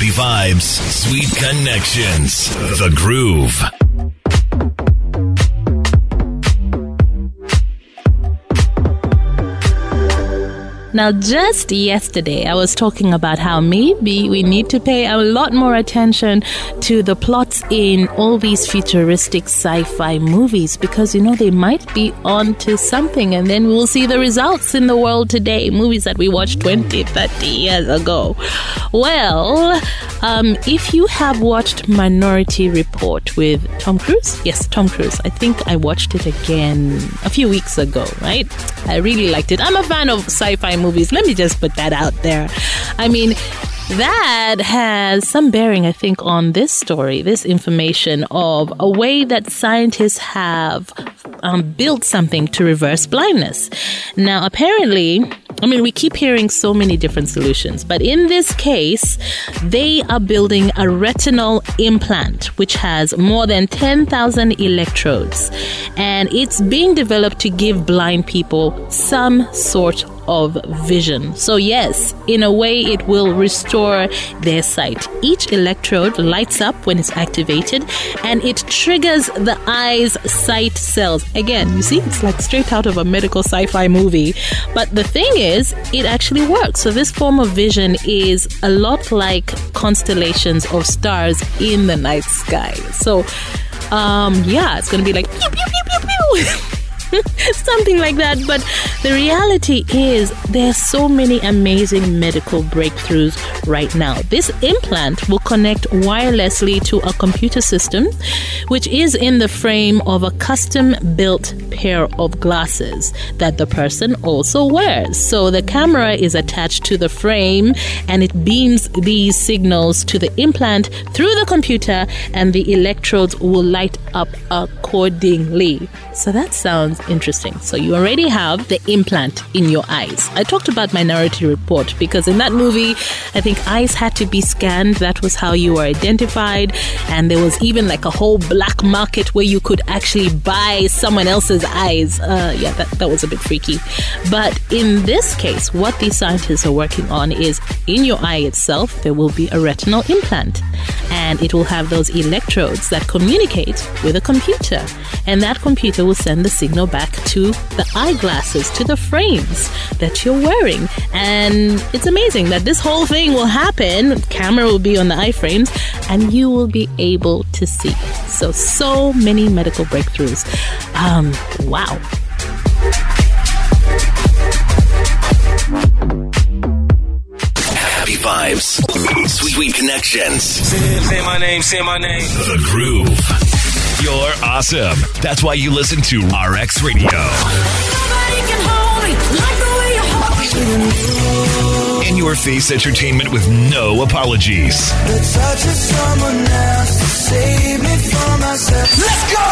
Happy vibes, sweet connections. The Groove. Now, just yesterday, I was talking about how maybe we need to pay a lot more attention to the plots in all these futuristic sci fi movies because, you know, they might be on to something and then we'll see the results in the world today. Movies that we watched 20, 30 years ago. Well, um, if you have watched Minority Report with Tom Cruise, yes, Tom Cruise, I think I watched it again a few weeks ago, right? I really liked it. I'm a fan of sci fi movies. Let me just put that out there. I mean, that has some bearing, I think, on this story, this information of a way that scientists have um, built something to reverse blindness. Now, apparently, I mean, we keep hearing so many different solutions, but in this case, they are building a retinal implant which has more than 10,000 electrodes, and it's being developed to give blind people some sort of vision. So, yes, in a way, it will restore their sight. Each electrode lights up when it's activated and it triggers the eye's sight cells. Again, you see, it's like straight out of a medical sci fi movie. But the thing is, it actually works. So, this form of vision is a lot like constellations of stars in the night sky. So, um, yeah, it's going to be like pew, pew, pew, pew, pew. something like that. But the reality is, there are so many amazing medical breakthroughs right now. This implant will connect wirelessly to a computer system, which is in the frame of a custom built pair of glasses that the person also wears. So the camera is attached to the frame and it beams these signals to the implant through the computer, and the electrodes will light up accordingly. So that sounds interesting. So you already have the implant in your eyes. I talked about Minority Report because in that movie, I think eyes had to be scanned. That was how you were identified. And there was even like a whole black market where you could actually buy someone else's eyes. Uh, yeah, that, that was a bit freaky. But in this case, what these scientists are working on is in your eye itself, there will be a retinal implant. And it will have those electrodes that communicate with a computer. And that computer will send the signal back to the eyeglasses, to the frames that you're wearing. And it's amazing that this whole thing will happen. Camera will be on the eye frames and you will be able to see. So, so many medical breakthroughs. Um, wow. Happy vibes, sweet connections. Say, say my name, say my name. The groove. You're awesome. That's why you listen to RX Radio in your face entertainment with no apologies. Let's go!